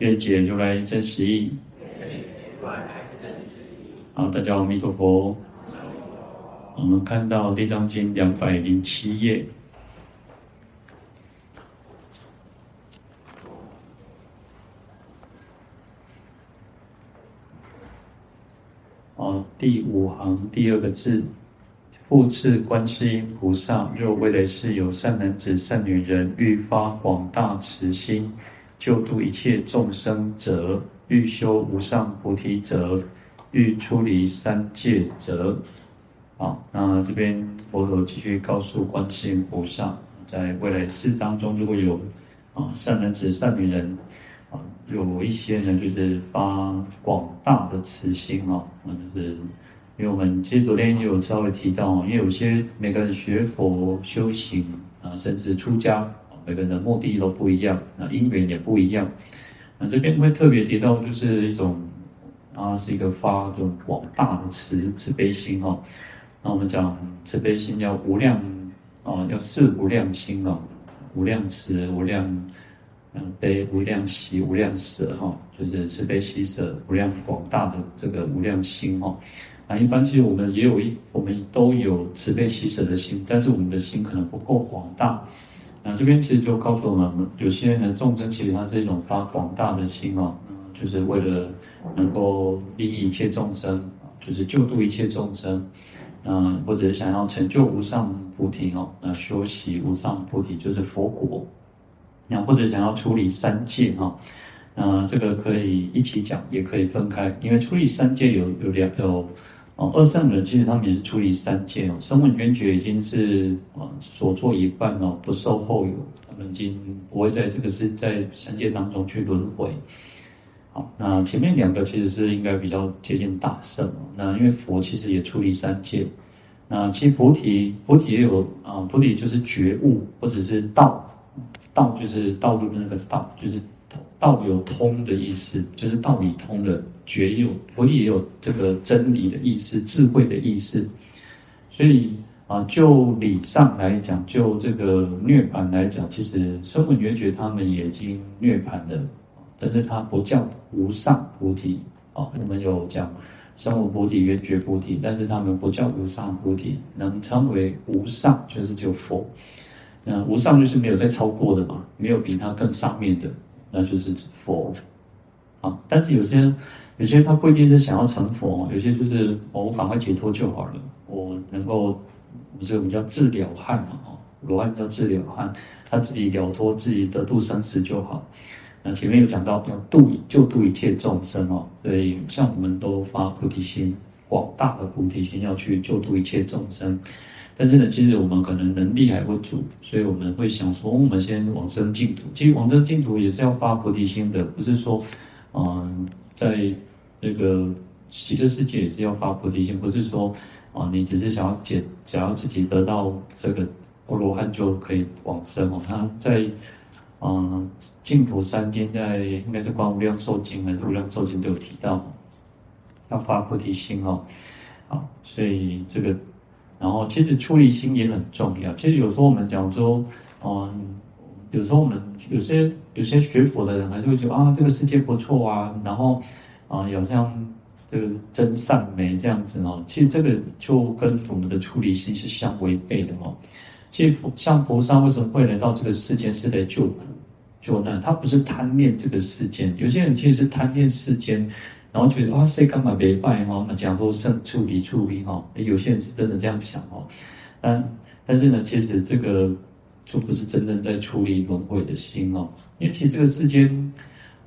愿解如来真实义。好，大家阿弥陀佛。我们看到《地藏经》两百零七页。哦第五行第二个字，复次观世音菩萨，若未来世有善男子、善女人，欲发广大慈心，救度一切众生者，欲修无上菩提者，欲出离三界者。好，那这边佛陀继续告诉观世音菩萨，在未来世当中，如果有啊善男子、善女人。啊，有一些人就是发广大的慈心哦，啊，就是因为我们其实昨天也有稍微提到，因为有些每个人学佛修行啊，甚至出家，每个人的目的都不一样，那因缘也不一样。那这边会特别提到，就是一种啊，是一个发这种广大的慈慈悲心哦。那我们讲慈悲心要无量啊，要四无量心哦，无量慈，无量。嗯，悲无量喜无量舍哈，就是慈悲喜舍无量广大的这个无量心哈。啊，一般其实我们也有一，我们都有慈悲喜舍的心，但是我们的心可能不够广大。那这边其实就告诉我们，有些人的众生其实他是一种发广大的心哦，就是为了能够利益一切众生，就是救度一切众生，嗯，或者想要成就无上菩提哦，那修习无上菩提就是佛果。那或者想要处理三界哈，那这个可以一起讲，也可以分开，因为处理三界有有两有哦，二圣人其实他们也是处理三界哦，声闻缘觉已经是啊所作一半哦，不受后有，他们已经不会在这个是在三界当中去轮回。好，那前面两个其实是应该比较接近大圣哦，那因为佛其实也处理三界，那其实菩提菩提也有啊，菩提就是觉悟或者是道。道就是道路的那个道，就是道有通的意思，就是道理通了，觉有佛也有这个真理的意思，智慧的意思。所以啊，就理上来讲，就这个涅槃来讲，其实声闻缘觉他们也已经涅槃了，但是它不叫无上菩提啊。我们有讲声闻菩提、缘觉菩提，但是他们不叫无上菩提，能称为无上，就是就佛。那无上就是没有再超过的嘛，没有比它更上面的，那就是佛啊。但是有些有些他不一定是想要成佛，有些就是我赶快解脱就好了，我能够，这个我们叫自了汉嘛，哦，罗汉叫自了汉，他自己了脱自己得度生死就好。那前面有讲到要度救度一切众生哦，所以像我们都发菩提心，广大的菩提心要去救度一切众生。但是呢，其实我们可能能力还不足，所以我们会想说，我们先往生净土。其实往生净土也是要发菩提心的，不是说，嗯，在这个极乐世界也是要发菩提心，不是说，啊，你只是想要解，想要自己得到这个阿罗汉就可以往生哦。他在，嗯，净土三经在应该是观无量寿经还是无量寿经都有提到，要发菩提心哦。好，所以这个。然后，其实出离心也很重要。其实有时候我们讲说，嗯，有时候我们有些有些学佛的人还是会觉得啊，这个世界不错啊，然后啊，有像这个真善美这样子哦。其实这个就跟我们的出离心是相违背的哦。其实像菩萨为什么会来到这个世间是来救苦救难？他不是贪恋这个世间，有些人其实是贪恋世间。然后觉得哇塞，干嘛别拜哈？那讲说胜处理处理哈，有些人是真的这样想哦。但但是呢，其实这个就不是真正在处理轮回的心哦。因为其实这个世间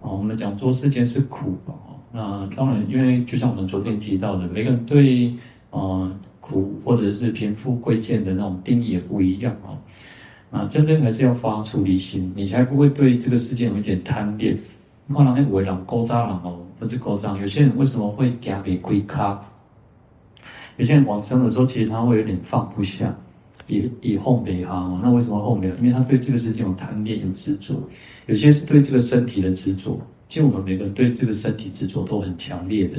啊，我们讲说世间是苦的哦。那当然，因为就像我们昨天提到的，每个人对啊苦或者是贫富贵贱的那种定义也不一样哦。那，真正还是要发出离心，你才不会对这个世界有一点贪恋。可能那五位人勾扎人哦，不是勾扎。有些人为什么会给给亏卡？有些人往生的时候，其实他会有点放不下，以以后没哈。那为什么后没有？因为他对这个事情有贪恋、有执着。有些是对这个身体的执着，其实我们每个人对这个身体执着都很强烈的。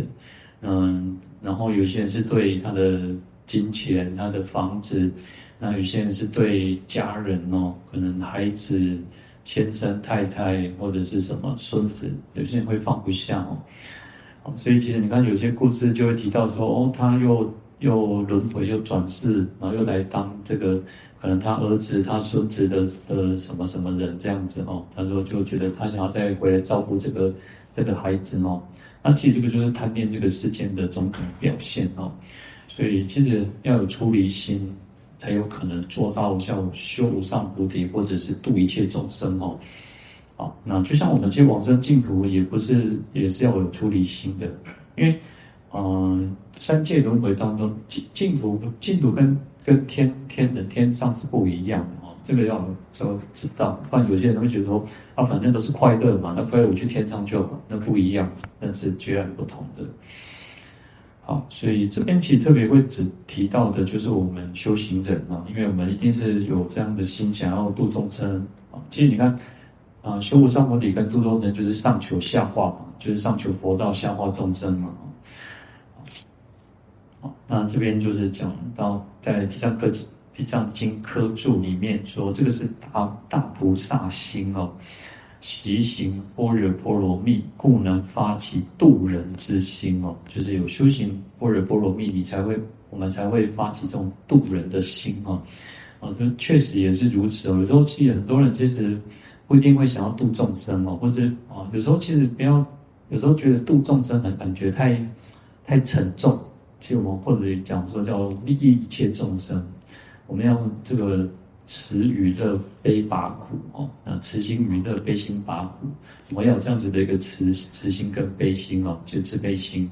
嗯，然后有些人是对他的金钱、他的房子，那有些人是对家人哦，可能孩子。先生、太太或者是什么孙子，有些人会放不下哦。所以其实你看，有些故事就会提到说，哦，他又又轮回又转世，然后又来当这个可能他儿子、他孙子的的什么什么人这样子哦。他说就觉得他想要再回来照顾这个这个孩子哦。那其实这个就是贪恋这个世间的种种表现哦。所以其实要有出离心。才有可能做到像修无上菩提，或者是度一切众生哦。好，那就像我们接往生净土，也不是也是要有出离心的，因为嗯、三界轮回当中，净净土净土跟跟天天人天上是不一样的哦。这个要要知道，不然有些人会觉得说啊，反正都是快乐嘛，那快乐我去天上就好，那不一样，那是截然不同的。好，所以这边其实特别会只提到的，就是我们修行人啊，因为我们一定是有这样的心，想要度众生啊。其实你看，啊，修无上菩提跟度众生，就是上求下化嘛，就是上求佛道，下化众生嘛。好，那这边就是讲到在地藏科地藏经科注里面说，这个是大大菩萨心哦。习行般若波罗蜜，故能发起度人之心哦。就是有修行般若波罗蜜，你才会，我们才会发起这种度人的心哦。啊，这确实也是如此哦。有时候其实很多人其实不一定会想要度众生哦，或者啊，有时候其实不要，有时候觉得度众生很感觉太太沉重。其实我们或者讲说叫利益一切众生，我们要这个。慈与乐，悲拔苦哦。那慈心与乐，悲心拔苦。我们要有这样子的一个慈慈心跟悲心哦，就慈悲心。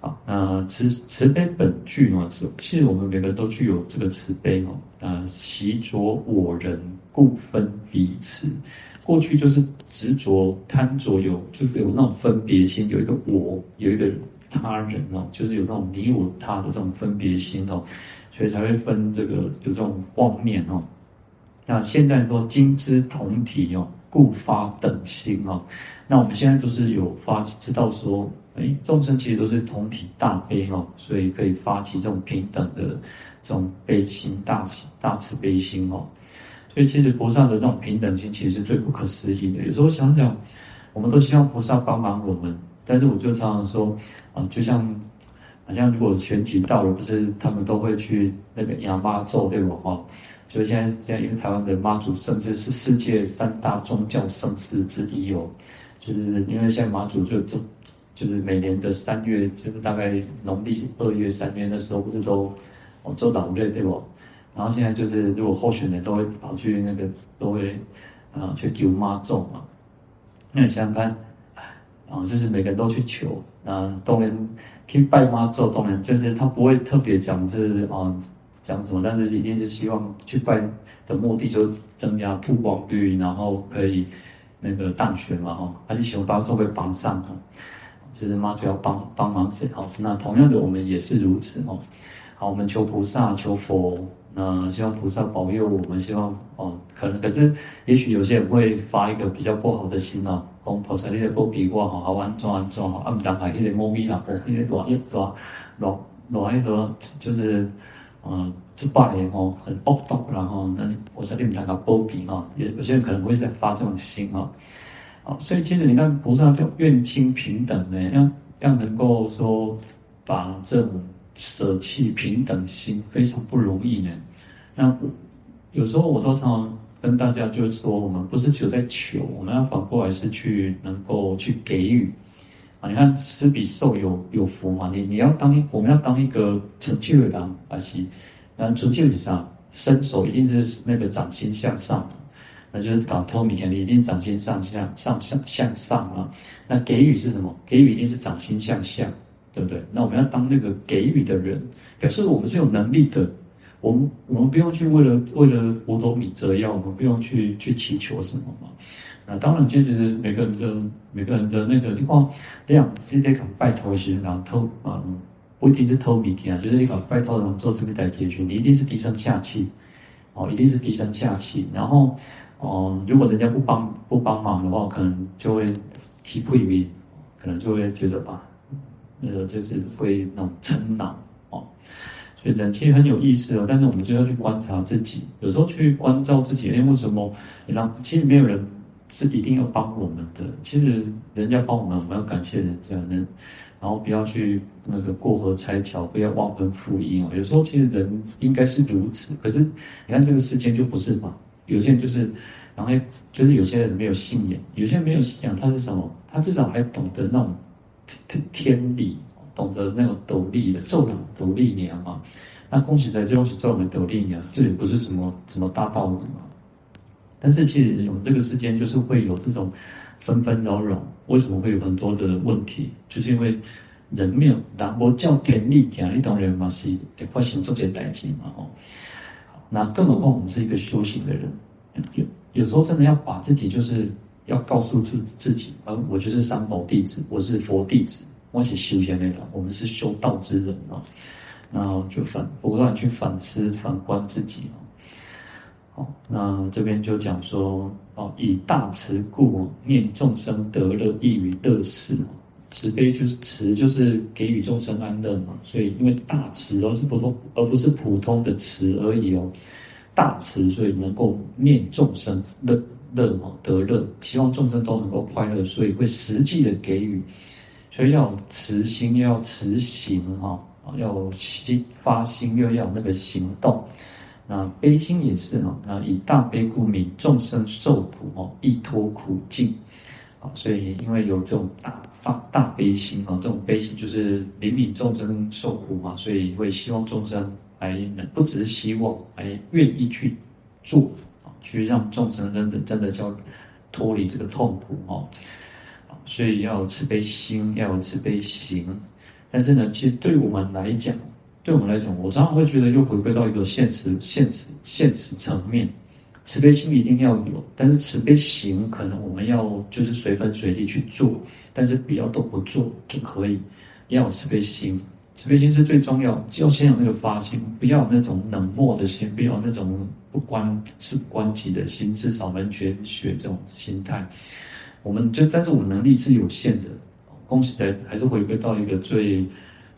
好，那慈慈悲本具呢，是其实我们每个人都具有这个慈悲哦。啊，习着我人，故分彼此。过去就是执着贪着有，就是有那种分别心，有一个我，有一个他人哦，就是有那种你我他的这种分别心哦。所以才会分这个有这种妄念哦。那现在说今之同体哦，故发等心哦。那我们现在就是有发知道说，哎，众生其实都是同体大悲哦，所以可以发起这种平等的这种悲心、大慈大慈悲心哦。所以其实菩萨的那种平等心，其实是最不可思议的。有时候想想，我们都希望菩萨帮忙我们，但是我就常常说啊，就像。好像如果全体到了，不是他们都会去那个仰妈咒对吧？哈，所以现在现在因为台湾的妈祖甚至是世界三大宗教盛事之一哦，就是因为现在妈祖就就就是每年的三月，就是大概农历二月三月那时候不是都哦做导瑞对不？然后现在就是如果候选人都会跑去那个都会啊、呃、去求妈咒嘛，那你想想看，啊就是每个人都去求，啊当去拜妈祖，当然就是他不会特别讲是啊讲什么，但是一定是希望去拜的目的就增加曝光率，然后可以那个当选嘛哈，还是希望把作为榜上哈，就是妈祖要帮帮忙谁好，那同样的我们也是如此哦，好，我们求菩萨求佛，那希望菩萨保佑我们，希望哦可能可是也许有些人会发一个比较不好的心啊。讲菩萨，你个保庇我吼，好安怎安怎吼，啊毋当下迄个猫咪啦，哦，迄个热一热热热迄个，就是嗯，这拜的吼很恶毒，然后那菩萨你毋通甲保庇吼，有有些人可能会在发这种心啊，好，所以其实你看菩萨叫愿亲平等呢，要要能够说把这种舍弃平等心非常不容易呢。那有时候我都常常。跟大家就是说，我们不是只有在求，我们要反过来是去能够去给予啊！你看，施比受有有福嘛？你你要当一，我们要当一个成就的人，而且，那成就你上伸手一定是那个掌心向上，那就是搞透明，你一定掌心上向上向向上啊！那给予是什么？给予一定是掌心向下，对不对？那我们要当那个给予的人，表示我们是有能力的。我们我们不用去为了为了五斗米折腰，我们不用去去祈求什么嘛。那当然，其实每个人的每个人的那个话量，今天讲拜托的时候，然后偷啊，不一定是偷米啊，就是你讲拜托人做这个代解决，你一定是低声下气，哦，一定是低声下气。然后，哦、如果人家不帮不帮忙的话，可能就会提不以为，可能就会觉得吧，那个就是会那种嗔恼哦。所以人其实很有意思哦，但是我们就要去观察自己，有时候去关照自己，因为什么？你让其实没有人。是一定要帮我们的，其实人家帮我们，我们要感谢人家，人，然后不要去那个过河拆桥，不要忘恩负义哦。有时候其实人应该是如此，可是你看这个世间就不是嘛。有些人就是，然后就是有些人没有信仰，有些人没有信仰，他是什么？他至少还懂得那种天天理，懂得那种斗笠的，做人斗笠娘嘛。那恭喜在这东西做我们斗笠娘，这也不是什么什么大道理嘛。但是其实我们这个世间就是会有这种纷纷扰扰，为什么会有很多的问题？就是因为人没有达波叫天理，讲一种人嘛是会发生这些代志嘛哦。那更何况我们是一个修行的人，有有时候真的要把自己就是要告诉自自己，而我就是三宝弟子，我是佛弟子，我是修仙的人，我们是修道之人啊。然后就反不断去反思、反观自己哦。好那这边就讲说，哦，以大慈故，念众生得乐，亦与乐事。慈悲就是慈，就是给予众生安乐嘛。所以，因为大慈而是普通，而不是普通的慈而已哦。大慈，所以能够念众生乐乐嘛，得乐，希望众生都能够快乐，所以会实际的给予。所以要慈心，又要慈行哈，要心发心，又要那个行动。那悲心也是哈，那以大悲故悯众生受苦哦，益脱苦境，啊，所以因为有这种大发大悲心啊，这种悲心就是怜悯众生受苦嘛，所以会希望众生还能不只是希望，还愿意去做啊，去让众生真的真的叫脱离这个痛苦哦，所以要有慈悲心，要有慈悲行，但是呢，其实对我们来讲。对我们来讲，我常常会觉得又回归到一个现实、现实、现实层面。慈悲心一定要有，但是慈悲行可能我们要就是随分随力去做，但是不要都不做就可以。要有慈悲心，慈悲心是最重要，就要先有那个发心，不要有那种冷漠的心，不要那种不关事不关己的心，至少能学学这种心态。我们就但是我们能力是有限的，恭喜在还是回归到一个最。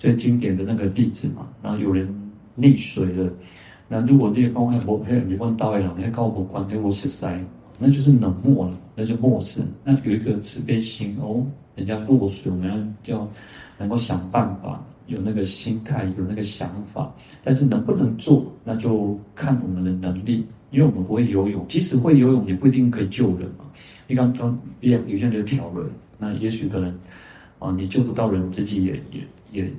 最经典的那个例子嘛，然后有人溺水了，那如果那些公害我还有你问大卫了，你还告我关，给我是塞，那就是冷漠了，那就漠视。那有一个慈悲心哦，人家落水，我们要要能够想办法，有那个心态，有那个想法，但是能不能做，那就看我们的能力，因为我们不会游泳，即使会游泳，也不一定可以救人嘛。你刚刚有有些人就跳了，那也许可能啊，你救不到人，自己也也也。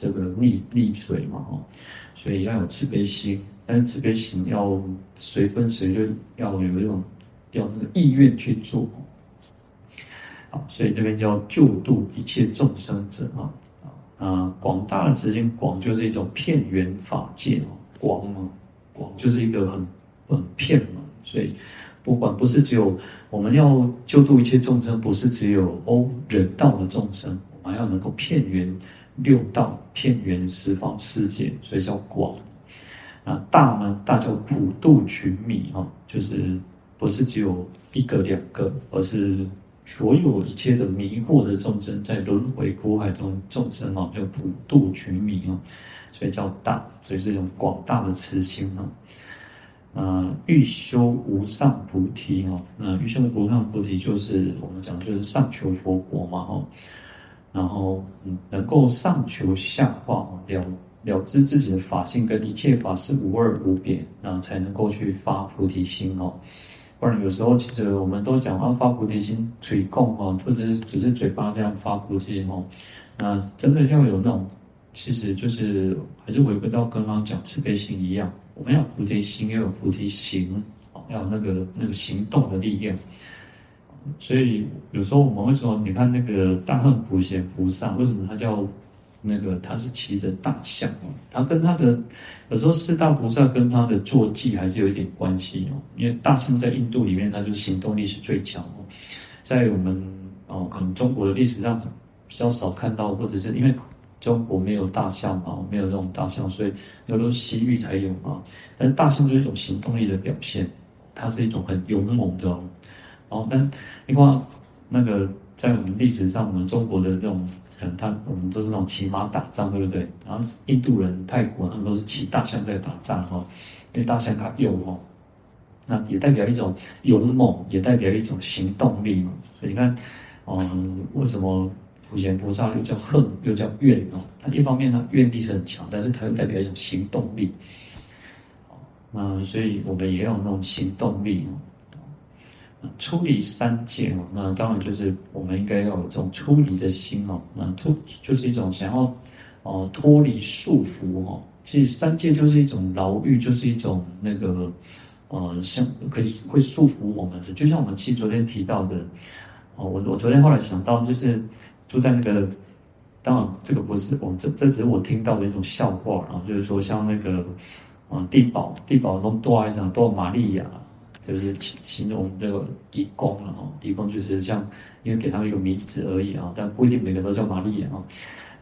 这个溺溺水嘛，哦，所以要有慈悲心，但是慈悲心要随分随就要有一种要那个意愿去做，好，所以这边叫救度一切众生者啊，啊，广大的慈心，广就是一种片圆法界哦，广嘛，广就是一个很很片嘛，所以不管不是只有我们要救度一切众生，不是只有哦人道的众生，我们还要能够遍缘。六道遍缘十方世界，所以叫广。啊，大呢，大叫普度群迷啊，就是不是只有一个两个，而是所有一切的迷惑的众生，在轮回苦海中众生啊，叫普度群迷啊，所以叫大，所以是一种广大的慈心啊。啊，欲修无上菩提哦，那欲修无上菩提就是我们讲就是上求佛国嘛，哈。然后，嗯，能够上求下化，了了知自己的法性跟一切法是无二无别，然后才能够去发菩提心哦。不然有时候其实我们都讲啊，发菩提心嘴供哦，或者只是嘴巴这样发菩提心哦。那真的要有那种，其实就是还是回归到刚刚讲慈悲心一样，我们要菩提心，要有菩提行，要有那个那个行动的力量。所以有时候我们会说，你看那个大恨普贤菩萨，为什么他叫那个他是骑着大象哦，他跟他的有时候四大菩萨跟他的坐骑还是有一点关系哦，因为大象在印度里面，它就行动力是最强哦，在我们哦可能中国的历史上比较少看到，或者是因为中国没有大象嘛，没有那种大象，所以那都是西域才有嘛。但是大象就是一种行动力的表现，它是一种很勇猛的哦。哦，但另外那个在我们历史上，我们中国的这种。嗯，他我们都是那种骑马打仗，对不对？然后印度人、泰国他们都是骑大象在打仗哈，因为大象它勇哦，那也代表一种勇猛，也代表一种行动力嘛。所以你看，嗯，为什么普贤菩萨又叫恨又叫怨哦？他一方面呢怨力是很强，但是它又代表一种行动力。那所以我们也有那种行动力哦。出离三界哦，那当然就是我们应该要有这种出离的心哦。那脱就是一种想要哦脱离束缚哦。其实三界就是一种牢狱，就是一种那个呃像可以会束缚我们的。就像我们其实昨天提到的哦，我我昨天后来想到就是住在那个，当然这个不是我这这只是我听到的一种笑话啊，就是说像那个嗯地堡地堡中多爱上多玛利亚。就是形形容这个义工了哈，义工就是像，因为给他们一个名字而已啊，但不一定每个都叫玛丽亚啊。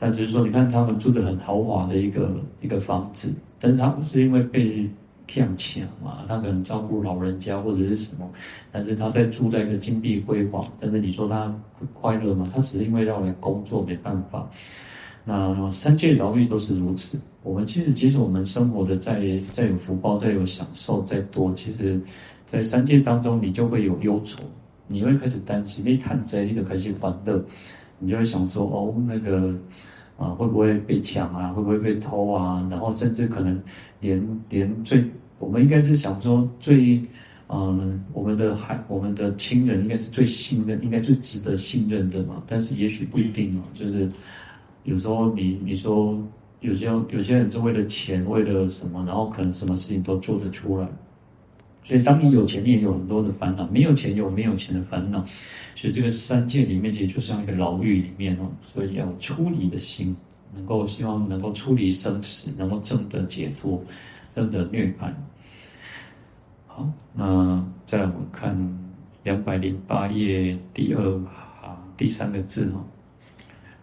但只是说，你看他们住的很豪华的一个一个房子，但是他们是因为被骗钱嘛，他可能照顾老人家或者是什么，但是他在住在一个金碧辉煌，但是你说他快乐吗？他只是因为要来工作，没办法。那三界牢狱都是如此。我们其实，即使我们生活的再再有福报，再有享受，再多，其实。在三界当中，你就会有忧愁，你会开始担心，你探贼，你就开始烦恼，你就会想说，哦，那个啊，会不会被抢啊？会不会被偷啊？然后甚至可能连连最，我们应该是想说最，嗯，我们的孩，我们的亲人应该是最信任，应该最值得信任的嘛。但是也许不一定哦，就是有时候你你说有些有些人是为了钱，为了什么，然后可能什么事情都做得出来。所以，当你有钱，你也有很多的烦恼；没有钱，有没有钱的烦恼。所以，这个三界里面其实就像一个牢狱里面哦。所以，要有出离的心，能够希望能够出离生死，能够证得解脱，证得涅槃。好，那再来我们看两百零八页第二行第三个字哈，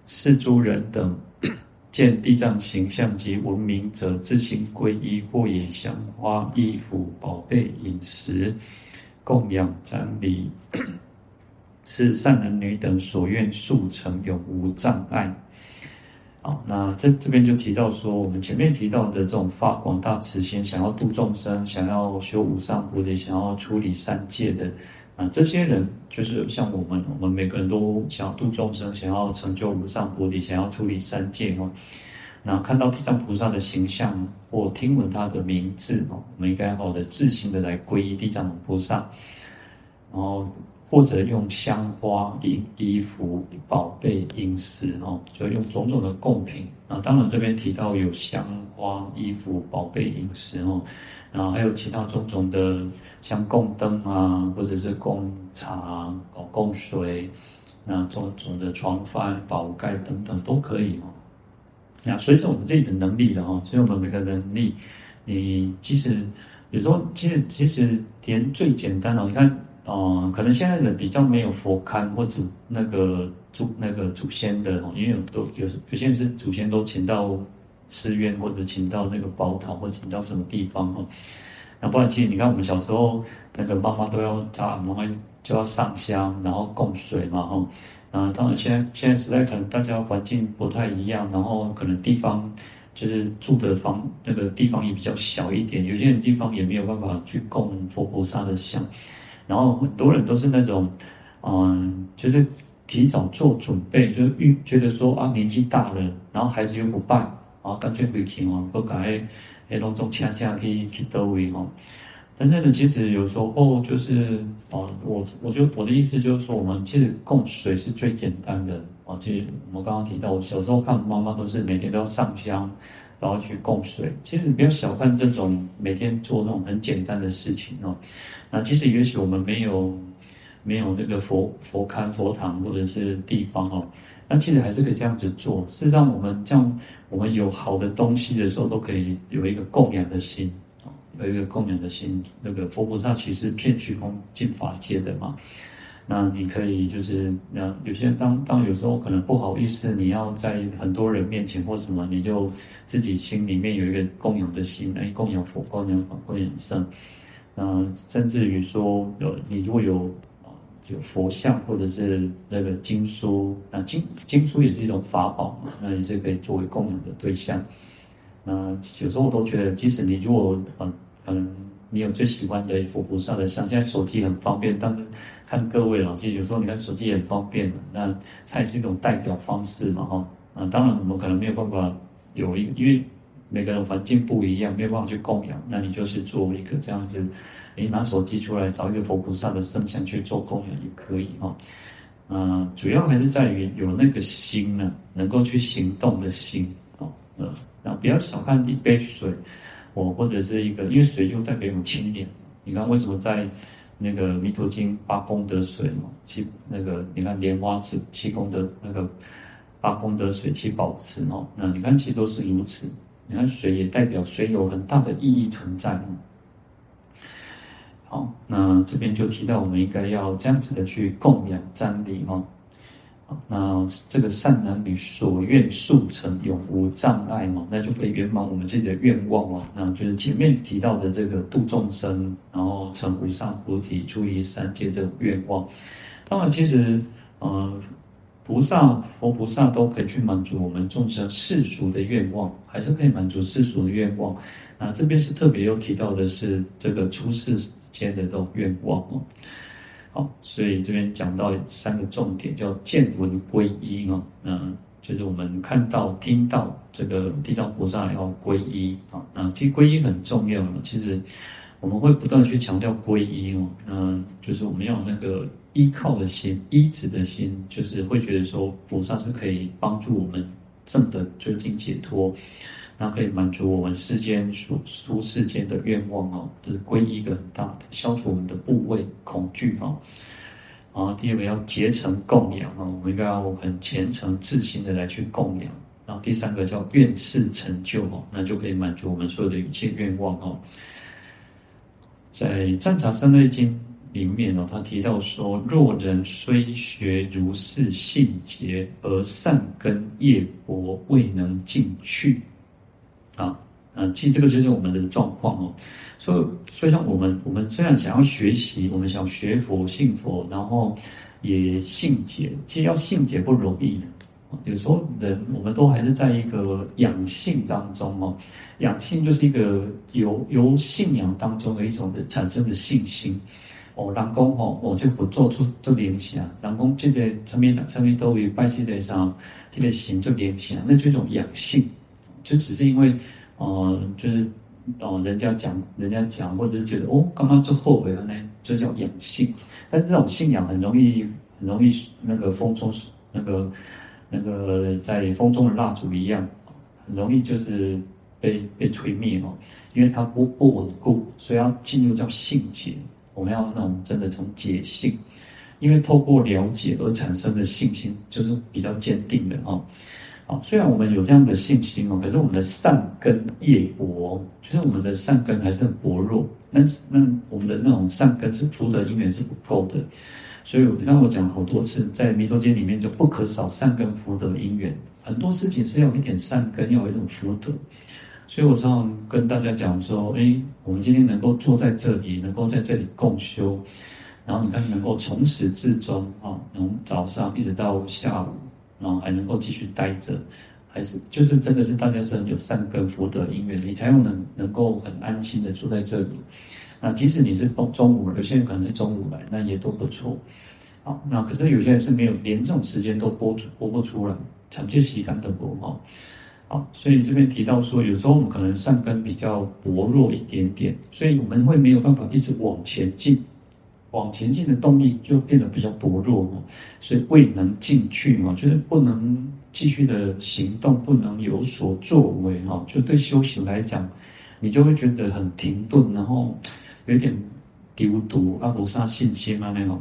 是诸人等。见地藏形象及闻名者，自行皈依，或以香花、衣服、宝贝、饮食供养瞻礼，是善男女等所愿速成，永无障碍。好，那这这边就提到说，我们前面提到的这种发广大慈心，想要度众生，想要修无上菩提，想要出离三界的。啊，这些人就是像我们，我们每个人都想要度众生，想要成就无上菩提，想要出离三界哦。那看到地藏菩萨的形象或听闻他的名字哦，我们应该好的自信的来皈依地藏菩萨，然后或者用香花、衣衣服、宝贝、饮食哦，就用种种的供品。啊，当然这边提到有香花、衣服、宝贝、饮食哦。然后还有其他种种的，像供灯啊，或者是供茶、哦供水，那种种的床饭、宝盖等等都可以哦。那随着我们自己的能力的哦，所以我们每个能力，你即使有时候，其实其实连最简单的，你看，嗯，可能现在的比较没有佛龛或者那个祖那个祖先的哦，因为有都有有些人是祖先都请到。寺院或者请到那个宝塔，或者请到什么地方哈，那不然其实你看我们小时候那个妈妈都要扎，妈妈就要上香，然后供水嘛哈。啊，当然现在现在时代可能大家环境不太一样，然后可能地方就是住的房那个地方也比较小一点，有些地方也没有办法去供佛菩萨的像，然后很多人都是那种嗯，就是提早做准备，就是预觉得说啊年纪大了，然后孩子又不拜。啊，干脆回去哦，不改诶，弄种恰恰可以去到位哦。但是呢，其实有时候就是哦，我我就我的意思就是说，我们其实供水是最简单的哦。其实我们刚刚提到，我小时候看妈妈都是每天都要上香，然后去供水。其实你不要小看这种每天做那种很简单的事情哦。那其实也许我们没有没有那个佛佛龛佛堂或者是地方哦。那其实还是可以这样子做。事实上，我们这样，我们有好的东西的时候，都可以有一个供养的心，有一个供养的心。那个佛菩萨其实遍虚空尽法界的嘛。那你可以就是，那有些人当当有时候可能不好意思，你要在很多人面前或什么，你就自己心里面有一个供养的心，哎，供养佛、供养法、供养僧。那甚至于说，有你如果有有佛像或者是那个经书，那经经书也是一种法宝嘛，那也是可以作为供养的对象。那有时候我都觉得，即使你如果嗯嗯，你有最喜欢的佛菩萨的像，现在手机很方便，但是。看各位了，其实有时候你看手机也很方便的，那它也是一种代表方式嘛，哈。啊，当然我们可能没有办法有一，因为每个人环境不一样，没有办法去供养。那你就是做一个这样子，你拿手机出来找一个佛菩萨的圣像去做供养也可以，哈。嗯，主要还是在于有那个心呢，能够去行动的心，哦，呃，然后不要小看一杯水，我或者是一个，因为水又代表有清凉。你看为什么在？那个《弥陀经》八功德水嘛，七那个你看莲花池七功德那个八功德水七宝池哦，那你看其实都是如此。你看水也代表水有很大的意义存在。好，那这边就提到我们应该要这样子的去供养瞻礼哦。那这个善男女所愿速成，永无障碍嘛，那就可以圆满我们自己的愿望嘛。那就是前面提到的这个度众生，然后成无上菩提，出离三界这种愿望。当然，其实呃，菩萨、佛菩萨都可以去满足我们众生世俗的愿望，还是可以满足世俗的愿望。那这边是特别有提到的是这个出世间的这种愿望哦。好，所以这边讲到三个重点，叫见闻皈依啊，嗯，就是我们看到、听到这个地藏菩萨要皈依啊，那其实皈依很重要。其实我们会不断去强调皈依哦，嗯，就是我们要那个依靠的心、依止的心，就是会觉得说菩萨是可以帮助我们正得究竟解脱。那可以满足我们世间所诸世间的愿望哦，就是皈依一个很大的，消除我们的怖畏恐惧哦。然后第二个要竭诚供养啊，我们应该要很虔诚至心的来去供养。然后第三个叫愿事成就哦，那就可以满足我们所有的一切愿望哦。在《战场三昧经》里面哦，他提到说：若人虽学如是信解，而善根业薄，未能尽去。啊，嗯，其实这个就是我们的状况哦。所以，所以像我们，我们虽然想要学习，我们想学佛、信佛，然后也信解，其实要信解不容易。有时候人，我们都还是在一个养性当中哦。养性就是一个由由信仰当中的一种的产生的信心。哦，人讲哦，我就不做出做联想。人讲这个上面上面都有拜祭的上，这个行做联想，那就一种养性。就只是因为，呃，就是，哦、人家讲，人家讲，或者是觉得，哦，干嘛就后悔了呢？这叫养性。但是这种信仰很容易，很容易那个风中，那个那个在风中的蜡烛一样，很容易就是被被吹灭哦，因为它不不稳固，所以要进入叫性解。我们要那种真的从解性，因为透过了解而产生的信心，就是比较坚定的哦。好，虽然我们有这样的信心哦，可是我们的善根业薄，就是我们的善根还是很薄弱。那那我们的那种善根是福德因缘是不够的，所以让我讲好多次，在弥陀经里面就不可少善根福德因缘，很多事情是要一点善根，要有一种福德。所以我常常跟大家讲说，诶，我们今天能够坐在这里，能够在这里共修，然后你看能够从始至终啊，从早上一直到下午。然后还能够继续待着，还是就是真的是大家是很有善根福德因缘，你才有能能够很安心的住在这里。那即使你是中中午，有些人可能是中午来，那也都不错。好，那可是有些人是没有连这种时间都播出播不出来，长期习惯的播好。好，所以这边提到说，有时候我们可能善根比较薄弱一点点，所以我们会没有办法一直往前进。往前进的动力就变得比较薄弱嘛，所以未能进去嘛，就是不能继续的行动，不能有所作为哈。就对修行来讲，你就会觉得很停顿，然后有点丢毒，阿菩萨信心啊那种。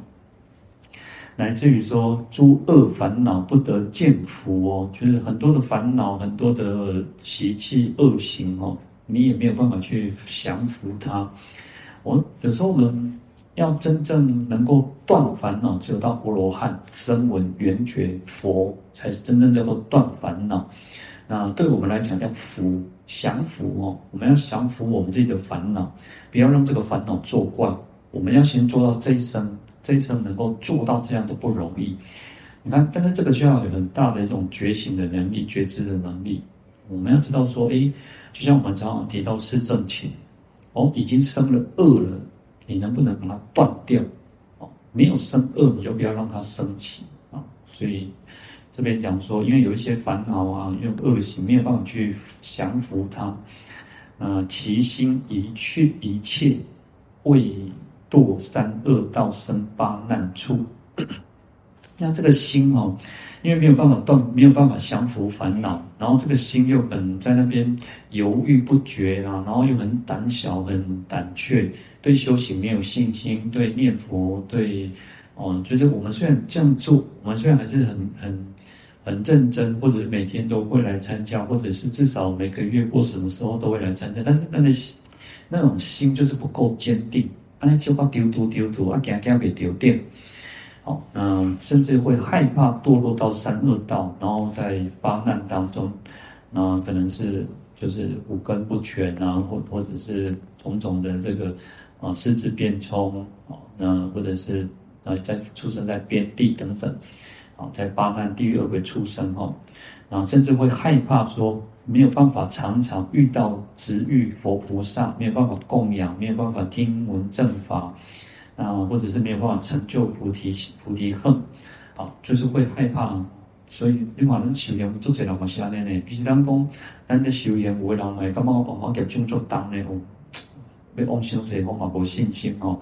乃至于说诸恶烦恼不得见伏哦，就是很多的烦恼、很多的习气、恶行哦，你也没有办法去降服它。我有时候我们要真正能够断烦恼，只有到阿罗汉、声闻、缘觉、佛，才是真正叫做断烦恼。那对我们来讲叫福，降伏哦，我们要降服我们自己的烦恼，不要让这个烦恼作怪。我们要先做到这一生，这一生能够做到这样都不容易。你看，但是这个需要有很大的一种觉醒的能力、觉知的能力。我们要知道说，诶，就像我们常常提到四正勤，哦，已经生了恶了，你能不能把它断掉？哦，没有生恶，你就不要让它升起啊。所以。这边讲说，因为有一些烦恼啊，因为恶行没有办法去降服它，呃，其心一去一切为堕三恶道生八难处。那这个心哦，因为没有办法断，没有办法降服烦恼，然后这个心又很在那边犹豫不决啊，然后又很胆小、很胆怯，对修行没有信心，对念佛，对哦，就是我们虽然这样做，我们虽然还是很很。很认真，或者每天都会来参加，或者是至少每个月或什么时候都会来参加，但是那个那种心就是不够坚定，啊，就怕丢丢丢丢啊，惊惊被丢掉，好，嗯，甚至会害怕堕落到三恶道，然后在八难当中，那可能是就是五根不全啊，或或者是种种的这个啊，四肢变充，啊，那或者是啊，在出生在边地等等。啊在八难地狱会出生哈，然后甚至会害怕说没有办法常常遇到值遇佛菩萨，没有办法供养，没有办法听闻正法，啊，或者是没有办法成就菩提菩提恨，啊，就是会害怕。所以你话咱修行做这两个下面呢，比如咱讲咱的修行有的人来，感觉我办法给种做当呢，要往生西方嘛，无信心哦。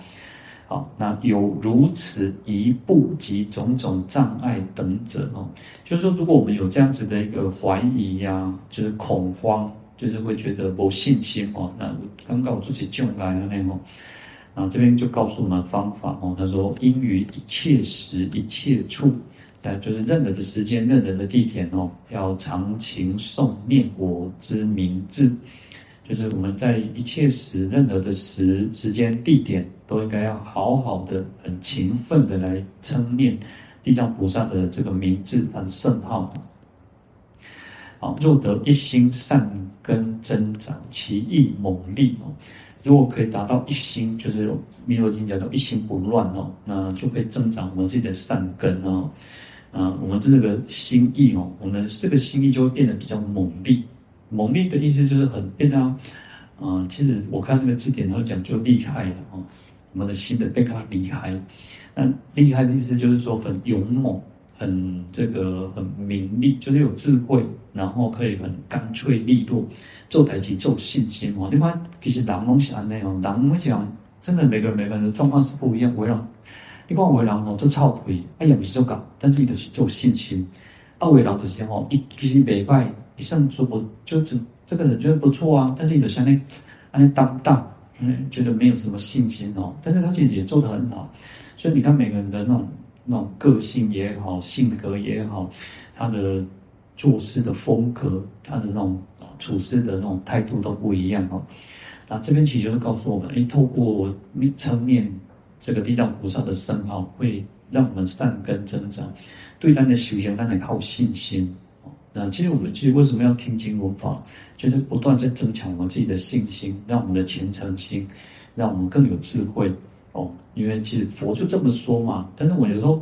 好，那有如此一步及种种障碍等者哦，就是说，如果我们有这样子的一个怀疑呀、就是恐慌，就是会觉得没信心哦，那刚刚我自己就来了那种，啊，这边就告诉我们方法哦，他说应于一切时一切处，但就是任何的时间、任何的地点哦，要常勤诵念我之名字。就是我们在一切时、任何的时时间、地点，都应该要好好的、很勤奋的来称念地藏菩萨的这个名字和圣号。好，若得一心善根增长，其意猛力哦。如果可以达到一心，就是《弥陀经》讲到一心不乱哦，那就可以增长我们自己的善根哦。啊，我们这个心意哦，我们这个心意就会变得比较猛力。猛力的意思就是很变得，嗯、其实我看那个字典，然后讲就厉害了哦。我们的心的变他厉害，那厉害的意思就是说很勇猛，很这个很明利，就是有智慧，然后可以很干脆利落，做台机做信心哦。另外，其实人拢是安尼哦，人会讲，真的每个人每个人的状况是不一样。为人，你看为人哦，做操腿，哎呀，不是做搞，但是伊就是做信心。啊，为人就是吼，伊其实袂歹。你上说我就是这个人觉得不错啊，但是有的像那，那当当，嗯，觉得没有什么信心哦。但是他其实也做得很好，所以你看每个人的那种那种个性也好，性格也好，他的做事的风格，他的那种处事的那种态度都不一样哦。那这边其实就是告诉我们，诶，透过称念这个地藏菩萨的圣号，会让我们善根增长，对他的修行，让他有信心。那其实我们其实为什么要听经闻法，就是不断在增强我们自己的信心，让我们的虔诚心，让我们更有智慧哦。因为其实佛就这么说嘛。但是我有时候，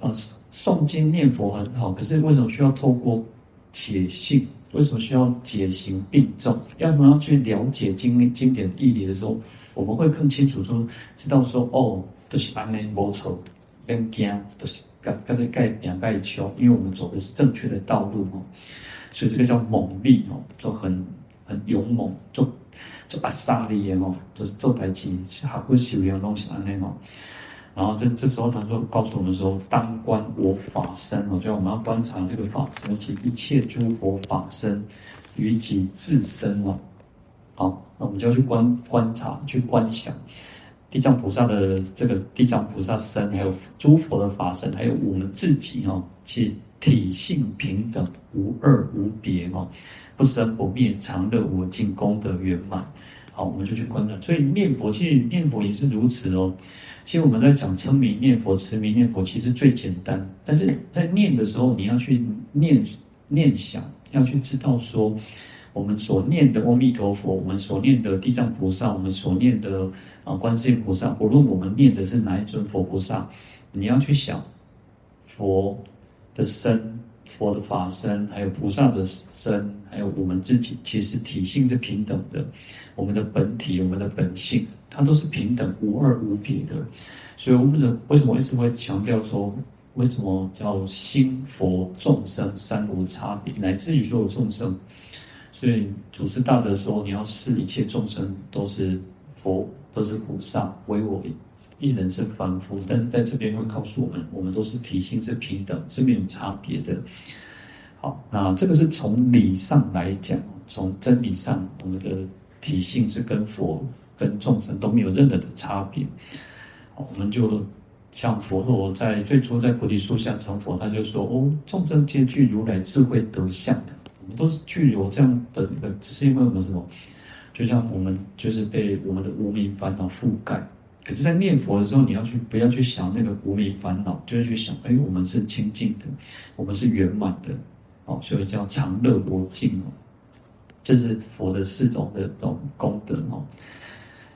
呃，诵经念佛很好，可是为什么需要透过解性？为什么需要解行并重？要不要去了解经经典义理的时候，我们会更清楚说，知道说哦，都是安内无错，跟惊都是。盖盖这盖两盖桥，因为我们走的是正确的道路哦，所以这个叫猛力哦，就很很勇猛，就就阿萨利耶哦，就是做台机下过修养东西安内哦。然后这这时候他就告诉我们说，当观我法身哦，就我们要观察这个法身及一切诸佛法身与己自身哦。好，那我们就要去观观察，去观想。地藏菩萨的这个地藏菩萨身，还有诸佛的法身，还有我们自己哦，其体性平等，无二无别哦，不生不灭，常乐无尽，功德圆满。好，我们就去观察。所以念佛，其实念佛也是如此哦。其实我们在讲称名念佛、持名念佛，其实最简单。但是在念的时候，你要去念念想，要去知道说。我们所念的阿弥陀佛，我们所念的地藏菩萨，我们所念的啊观世音菩萨，无论我们念的是哪一尊佛菩萨，你要去想佛的身、佛的法身，还有菩萨的身，还有我们自己，其实体性是平等的。我们的本体、我们的本性，它都是平等、无二无别的。所以，我们的为什么一直会强调说，为什么叫心佛众生三无差别，乃至于所有众生。所以祖师大德说：“你要视一切众生都是佛，都是菩萨，唯我一人是凡夫。但是在这边会告诉我们，我们都是体性是平等，是没有差别的。好，那这个是从理上来讲，从真理上，我们的体性是跟佛、跟众生都没有任何的差别。好，我们就像佛陀在最初在菩提树下成佛，他就说：‘哦，众生皆具如来智慧德相的’都是具有这样的一个，只是因为我们什么？就像我们就是被我们的无明烦恼覆盖。可是，在念佛的时候，你要去不要去想那个无明烦恼，就是去想，哎，我们是清净的，我们是圆满的，哦，所以叫常乐无尽哦。这是佛的四种的这种功德哦。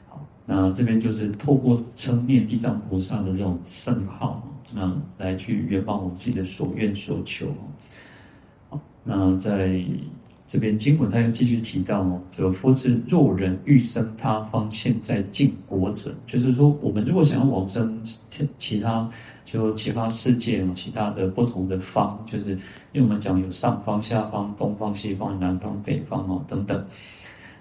好，那这边就是透过称念地藏菩萨的这种圣号，那来去圆满我自己的所愿所求。那在这边经文，他又继续提到哦，就复次，若人欲生他方，现在净国者，就是说，我们如果想要往生其他，就其他世界，其他的不同的方，就是因为我们讲有上方、下方、东方、西方、南方、北方哦等等。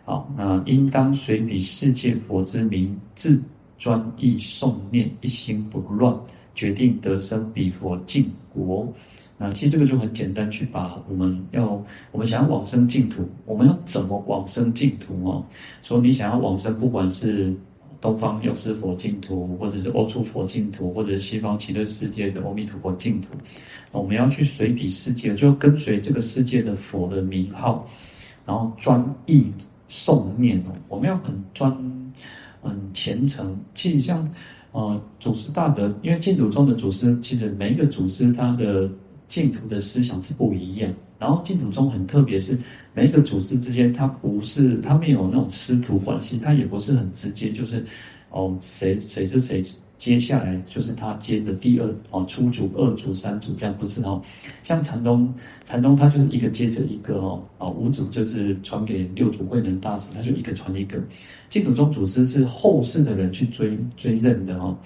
好，那应当随彼世界佛之名，自专意诵念，一心不乱，决定得生彼佛净国。那其实这个就很简单，去把我们要我们想要往生净土，我们要怎么往生净土哦？说你想要往生，不管是东方药师佛净土，或者是欧处佛净土，或者是西方极乐世界的阿弥陀佛净土，我们要去随彼世界，就跟随这个世界的佛的名号，然后专意诵念哦。我们要很专、很虔诚。其实像呃祖师大德，因为净土中的祖师，其实每一个祖师他的。净土的思想是不一样，然后净土宗很特别，是每一个组织之间，它不是，它没有那种师徒关系，它也不是很直接，就是哦，谁谁是谁，接下来就是他接的第二哦，初祖、二祖、三祖这样，不是哦。像禅宗，禅宗它就是一个接着一个哦，啊，五祖就是传给六祖慧能大师，他就一个传一个。净土宗组织是后世的人去追追认的哦。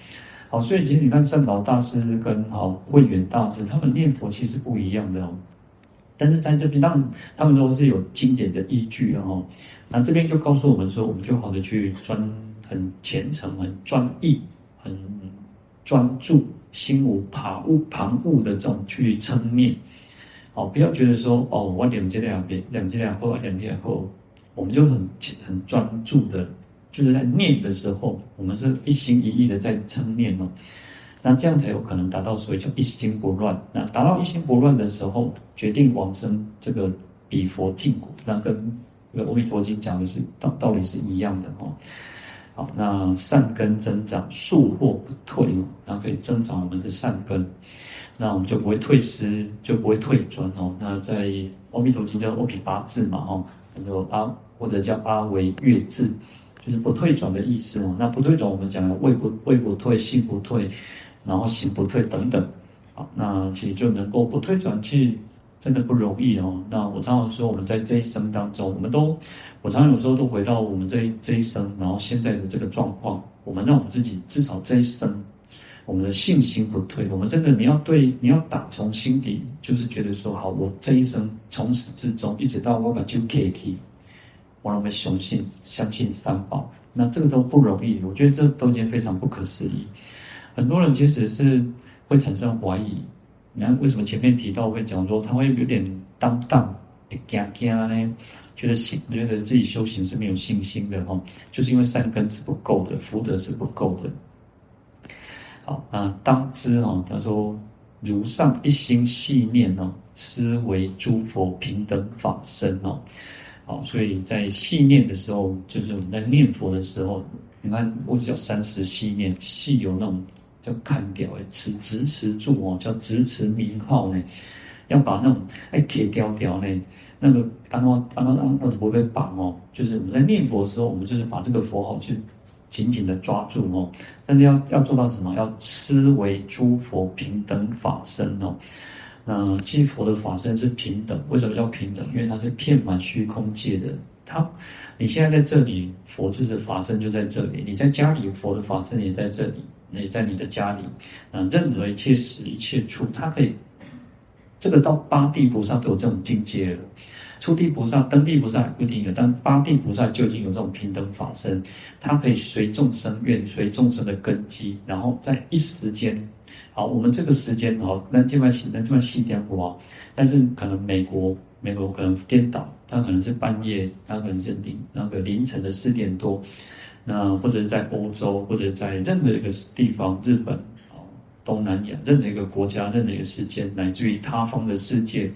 好，所以其实你看善导大师跟好慧远大师，他们念佛其实不一样的哦。但是在这边，他们他们都是有经典的依据哦。那这边就告诉我们说，我们就好的去专很虔诚、很专一、很专注，心无旁骛、旁骛的这种去称念。好，不要觉得说哦，我两节两边，两节两后，两节两后，我们就很很专注的。就是在念的时候，我们是一心一意的在称念哦，那这样才有可能达到所谓叫一心不乱。那达到一心不乱的时候，决定往生这个彼佛净国，那跟这个《阿弥陀经》讲的是道道理是一样的哦。好，那善根增长，树或不退，那可以增长我们的善根，那我们就不会退失，就不会退转哦。那在《阿弥陀经》叫阿鞞跋致嘛哦，叫做阿或者叫阿维月字。就是不退转的意思哦。那不退转，我们讲的位不胃不退，心不退，然后行不退等等。好，那其实就能够不退转，其实真的不容易哦。那我常常说，我们在这一生当中，我们都，我常常有时候都回到我们这一这一生，然后现在的这个状况，我们让我们自己至少这一生，我们的信心不退。我们真的，你要对，你要打从心底，就是觉得说，好，我这一生从始至终，一直到我把就 K T。我们相信相信三宝，那这个都不容易。我觉得这都已经非常不可思议。很多人其实是会产生怀疑。你看，为什么前面提到会讲说他会有点当当、会惊惊呢？觉得信觉得自己修行是没有信心的哦，就是因为善根是不够的，福德是不够的。好，那当知哦，他说如上一心系念哦，思为诸佛平等法身哦。好，所以在细念的时候，就是我们在念佛的时候，你看我叫三时细念，细有那种叫看掉诶，持执持住哦，叫执持名号呢，要把那种哎铁雕雕呢，那个刚刚刚刚刚不会被绑哦，就是我们在念佛的时候，我们就是把这个佛号去紧紧的抓住哦，但是要要做到什么？要思维诸佛平等法身哦。那即佛的法身是平等，为什么叫平等？因为它是遍满虚空界的。它，你现在在这里，佛就是法身就在这里；你在家里，佛的法身也在这里，也在你的家里。嗯，任何一切时一切处，它可以，这个到八地菩萨都有这种境界了。初地菩萨、登地菩萨不一定有，但八地菩萨就已经有这种平等法身，它可以随众生愿、随众生的根基，然后在一时间。好，我们这个时间好，那这块细，那这块细点哇，但是可能美国，美国可能颠倒，它可能是半夜，它可能是凌那个凌晨的四点多，那或者在欧洲，或者在任何一个地方，日本啊，东南亚任何一个国家，任何一个时间，乃至于他方的世界，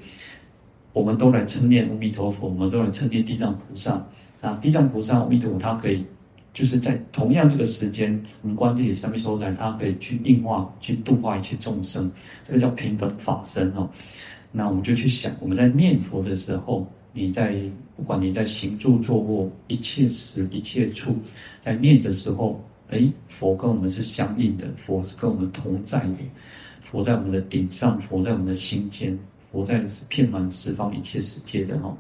我们都来称念阿弥陀佛，我们都来称念地藏菩萨。那地藏菩萨阿弥陀佛，他可以。就是在同样这个时间，我们观地三昧收在，它可以去应化、去度化一切众生，这个叫平等法身哦。那我们就去想，我们在念佛的时候，你在不管你在行住坐卧一切时一切处，在念的时候，哎，佛跟我们是相应的，佛是跟我们同在的，佛在我们的顶上，佛在我们的心间，佛在是遍满十方一切世界的哈。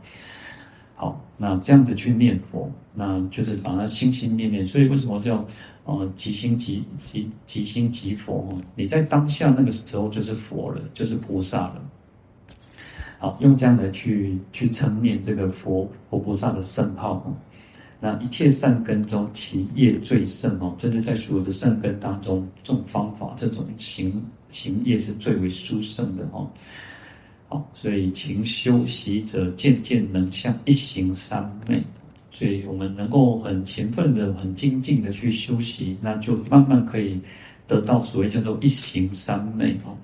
好，那这样子去念佛，那就是把它心心念念。所以为什么叫呃即心即即即心即佛？你在当下那个时候就是佛了，就是菩萨了。好，用这样的去去称念这个佛佛菩萨的圣号。那一切善根中，其业最胜哦，真的在所有的善根当中，这种方法，这种行行业是最为殊胜的哦。好，所以勤修习者渐渐能向一行三昧，所以我们能够很勤奋的、很精进的去修习，那就慢慢可以得到所谓叫做一行三昧哦。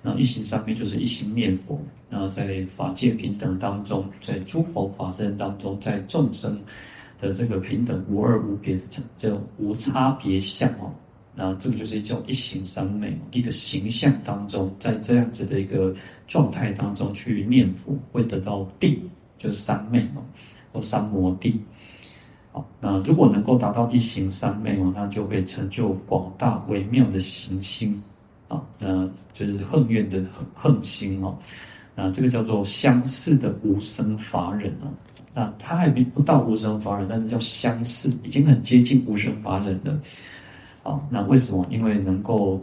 那一行三昧就是一心念佛，然后在法界平等当中，在诸佛法身当中，在众生的这个平等无二无别的叫无差别相哦。那这个就是一种一行三昧，一个形象当中，在这样子的一个状态当中去念佛，会得到地，就是三昧哦，或三摩地。好，那如果能够达到一行三昧哦，那就会成就广大微妙的行心啊，那就是恨怨的恨心哦。那这个叫做相似的无生法忍哦。那他还没不到无生法忍，但是叫相似，已经很接近无生法忍了。好，那为什么？因为能够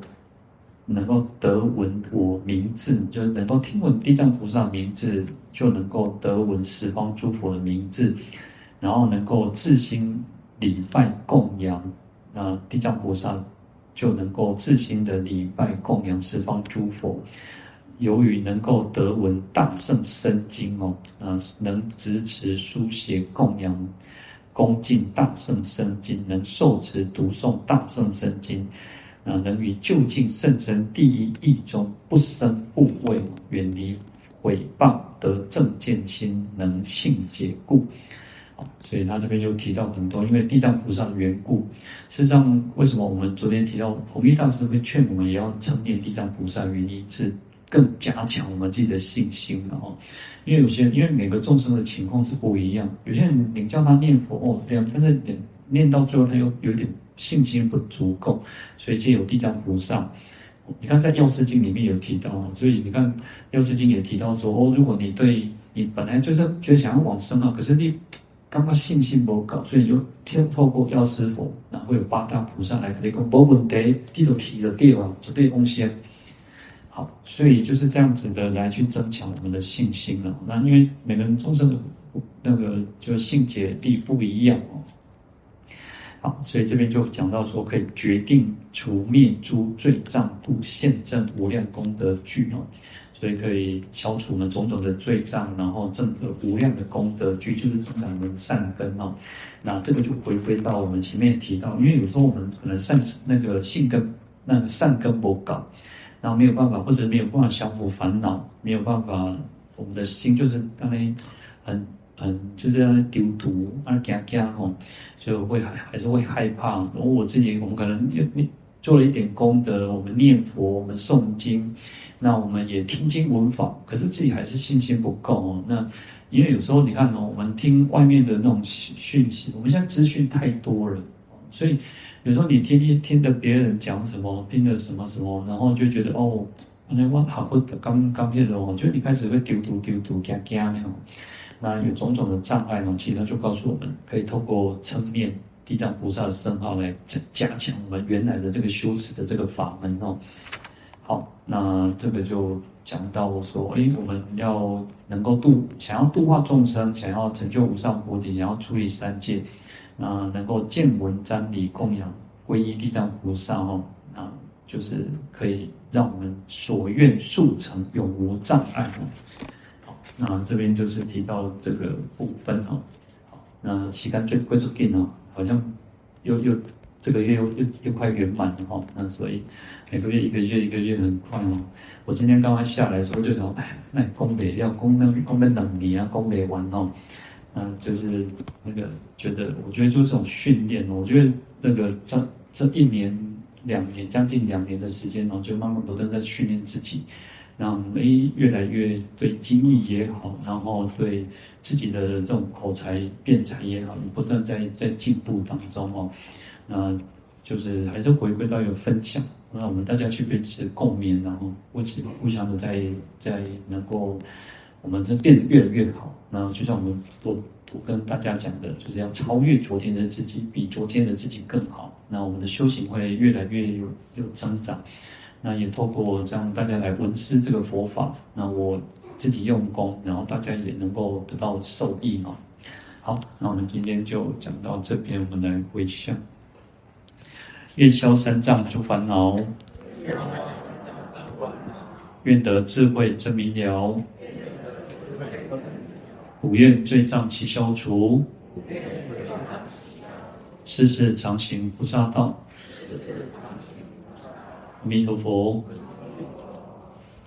能够得闻我名字，就是能够听闻地藏菩萨名字，就能够得闻十方诸佛的名字，然后能够自心礼拜供养，那地藏菩萨就能够自心的礼拜供养十方诸佛。由于能够得闻大圣身经哦，啊，能执持书写供养。恭敬大圣身经，能受持读诵大圣身经，啊，能于究竟甚深第一义中不生怖畏，远离毁谤，得正见心，能信解故。好，所以他这边又提到很多，因为地藏菩萨的缘故。事实上，为什么我们昨天提到弘一大师会劝我们也要称念地藏菩萨，原因是更加强我们自己的信心，然后。因为有些，因为每个众生的情况是不一样，有些人你叫他念佛哦，这样，但是念念到最后他又有点信心不足够，所以就有地藏菩萨。你看在药师经里面有提到，所以你看药师经也提到说哦，如果你对你本来就是觉得想要往生啊，可是你刚刚信心不够，所以又透透过药师佛，然后有八大菩萨来跟你讲，没问题，你就提了地方，绝对奉献。好，所以就是这样子的来去增强我们的信心了。那因为每个人众生的那个就性解力不一样哦。好，所以这边就讲到说，可以决定除灭诸罪障，度现证无量功德具哦。所以可以消除呢种种的罪障，然后证得无量的功德，具就是增长的善根哦。那这个就回归到我们前面提到，因为有时候我们可能善那个性根那个善根不够，然后没有办法，或者没有办法消除烦恼，没有办法，我们的心就是当然很很就是在丢毒啊惊惊吼，所以会还还是会害怕。然后我自己，我们可能又做了一点功德，我们念佛，我们诵经，那我们也听经闻法，可是自己还是信心不够哦。那因为有时候你看哦，我们听外面的那种讯息，我们现在资讯太多了，所以有时候你天天听的别人讲什么，听的什么什么，然后就觉得哦，那我好不的刚刚片的哦，就你开始会丢毒丢毒惊惊那种，那有种种的障碍呢，其实他就告诉我们，可以透过称念。地藏菩萨的圣号来加强我们原来的这个修持的这个法门哦。好，那这个就讲到说，诶，我们要能够度，想要度化众生，想要成就无上菩提，想要出离三界，那能够见闻瞻礼供养皈依地藏菩萨哦，那就是可以让我们所愿速成，永无障碍哦。好，那这边就是提到这个部分哦。好，那时间最快速紧哦。好像又又这个月又又又快圆满了哈，那所以每个月一个月一个月很快哦。我今天刚刚下来的时候就想，哎，那功德要功能功能能力啊，功德完哦，嗯，就是那个觉得，我觉得就是这种训练哦，我觉得那个这这一年两年将近两年的时间哦，就慢慢不断在训练自己。让诶越来越对经历也好，然后对自己的这种口才辩才也好，你不断在在进步当中哦。那就是还是回归到一个分享，让我们大家去彼此共勉，然后互此互相的在在能够我们这变得越来越好。那就像我们多多跟大家讲的，就是要超越昨天的自己，比昨天的自己更好。那我们的修行会越来越有有增长。那也透过这样大家来闻思这个佛法，那我自己用功，然后大家也能够得到受益嘛。好，那我们今天就讲到这边，我们来回向，愿消三障诸烦恼，愿得智慧真明了，普愿罪障其消除，世世常行菩萨道。阿弥陀佛。